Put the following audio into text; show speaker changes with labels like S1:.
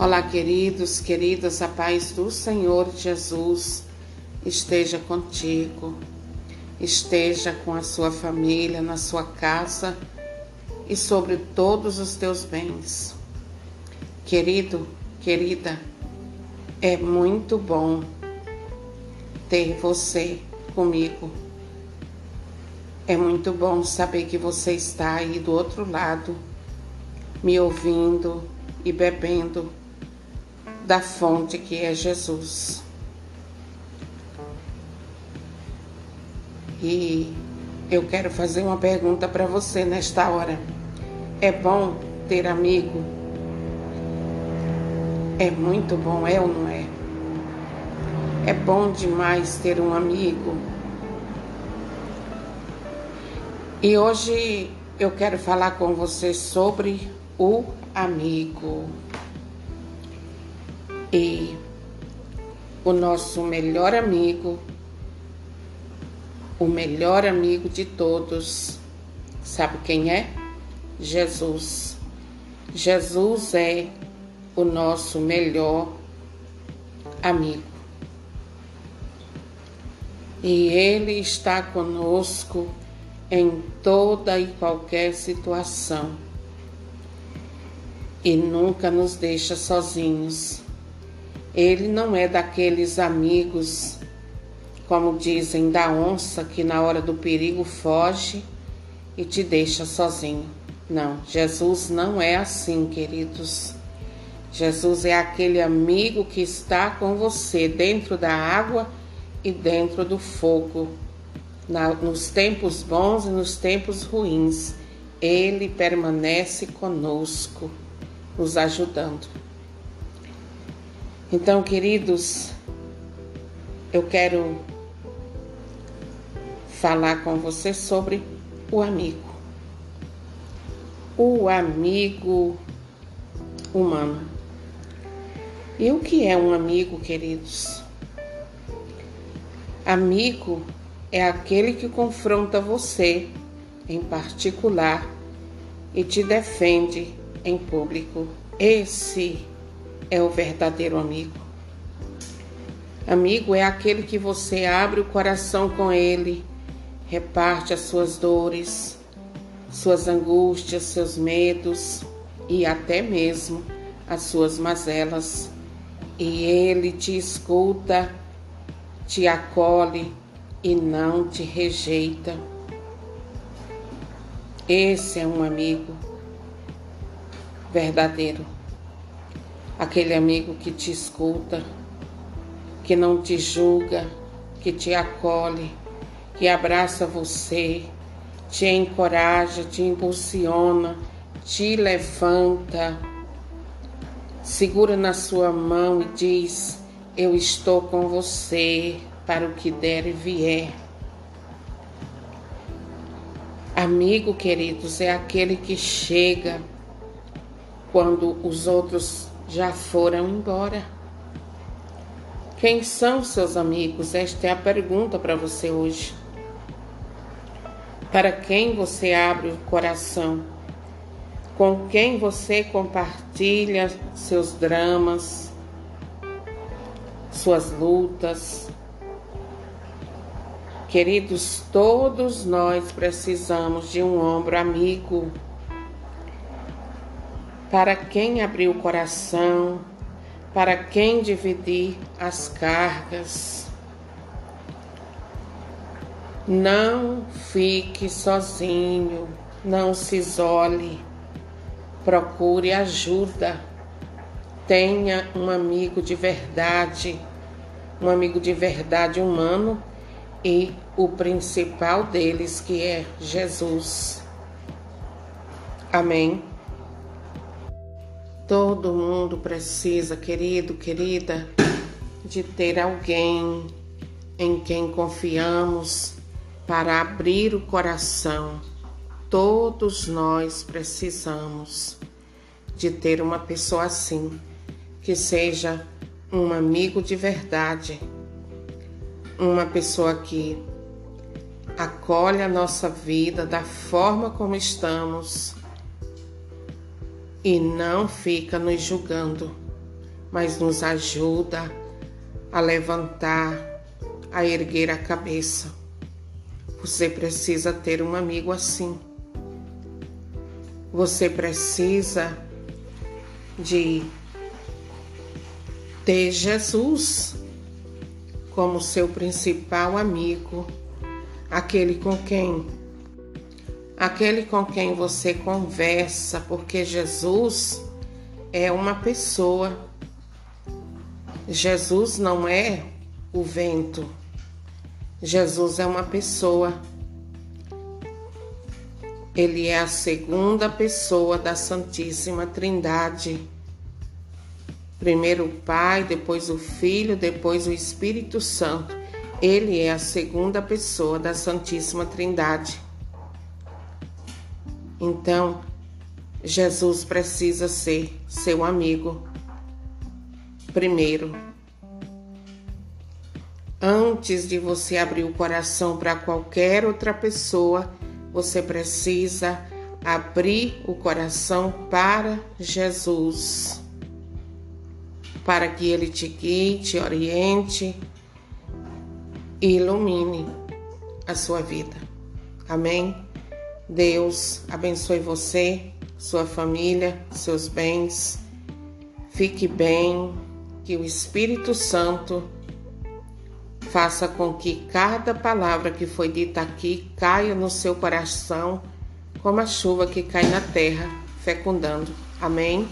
S1: Olá, queridos, queridas, a paz do Senhor Jesus esteja contigo, esteja com a sua família, na sua casa e sobre todos os teus bens. Querido, querida, é muito bom ter você comigo. É muito bom saber que você está aí do outro lado, me ouvindo e bebendo da fonte que é Jesus. E eu quero fazer uma pergunta para você nesta hora. É bom ter amigo? É muito bom, é ou não é? É bom demais ter um amigo. E hoje eu quero falar com você sobre o amigo. E o nosso melhor amigo, o melhor amigo de todos, sabe quem é? Jesus. Jesus é o nosso melhor amigo. E Ele está conosco em toda e qualquer situação e nunca nos deixa sozinhos. Ele não é daqueles amigos, como dizem, da onça que na hora do perigo foge e te deixa sozinho. Não, Jesus não é assim, queridos. Jesus é aquele amigo que está com você dentro da água e dentro do fogo, na, nos tempos bons e nos tempos ruins. Ele permanece conosco, nos ajudando. Então, queridos, eu quero falar com você sobre o amigo. O amigo humano. E o que é um amigo, queridos? Amigo é aquele que confronta você em particular e te defende em público. Esse é o verdadeiro amigo. Amigo é aquele que você abre o coração com ele, reparte as suas dores, suas angústias, seus medos e até mesmo as suas mazelas. E ele te escuta, te acolhe e não te rejeita. Esse é um amigo verdadeiro aquele amigo que te escuta, que não te julga, que te acolhe, que abraça você, te encoraja, te impulsiona, te levanta, segura na sua mão e diz: Eu estou com você para o que der e vier. Amigo, queridos, é aquele que chega quando os outros já foram embora. Quem são seus amigos? Esta é a pergunta para você hoje. Para quem você abre o coração? Com quem você compartilha seus dramas, suas lutas? Queridos, todos nós precisamos de um ombro amigo para quem abrir o coração, para quem dividir as cargas. Não fique sozinho, não se isole, procure ajuda. Tenha um amigo de verdade, um amigo de verdade humano e o principal deles que é Jesus. Amém. Todo mundo precisa, querido, querida, de ter alguém em quem confiamos para abrir o coração. Todos nós precisamos de ter uma pessoa assim, que seja um amigo de verdade, uma pessoa que acolhe a nossa vida da forma como estamos e não fica nos julgando, mas nos ajuda a levantar, a erguer a cabeça. Você precisa ter um amigo assim. Você precisa de ter Jesus como seu principal amigo, aquele com quem aquele com quem você conversa, porque Jesus é uma pessoa. Jesus não é o vento. Jesus é uma pessoa. Ele é a segunda pessoa da Santíssima Trindade. Primeiro o Pai, depois o Filho, depois o Espírito Santo. Ele é a segunda pessoa da Santíssima Trindade. Então, Jesus precisa ser seu amigo. Primeiro, antes de você abrir o coração para qualquer outra pessoa, você precisa abrir o coração para Jesus, para que Ele te guie, te oriente e ilumine a sua vida. Amém? Deus abençoe você, sua família, seus bens. Fique bem, que o Espírito Santo faça com que cada palavra que foi dita aqui caia no seu coração como a chuva que cai na terra, fecundando. Amém.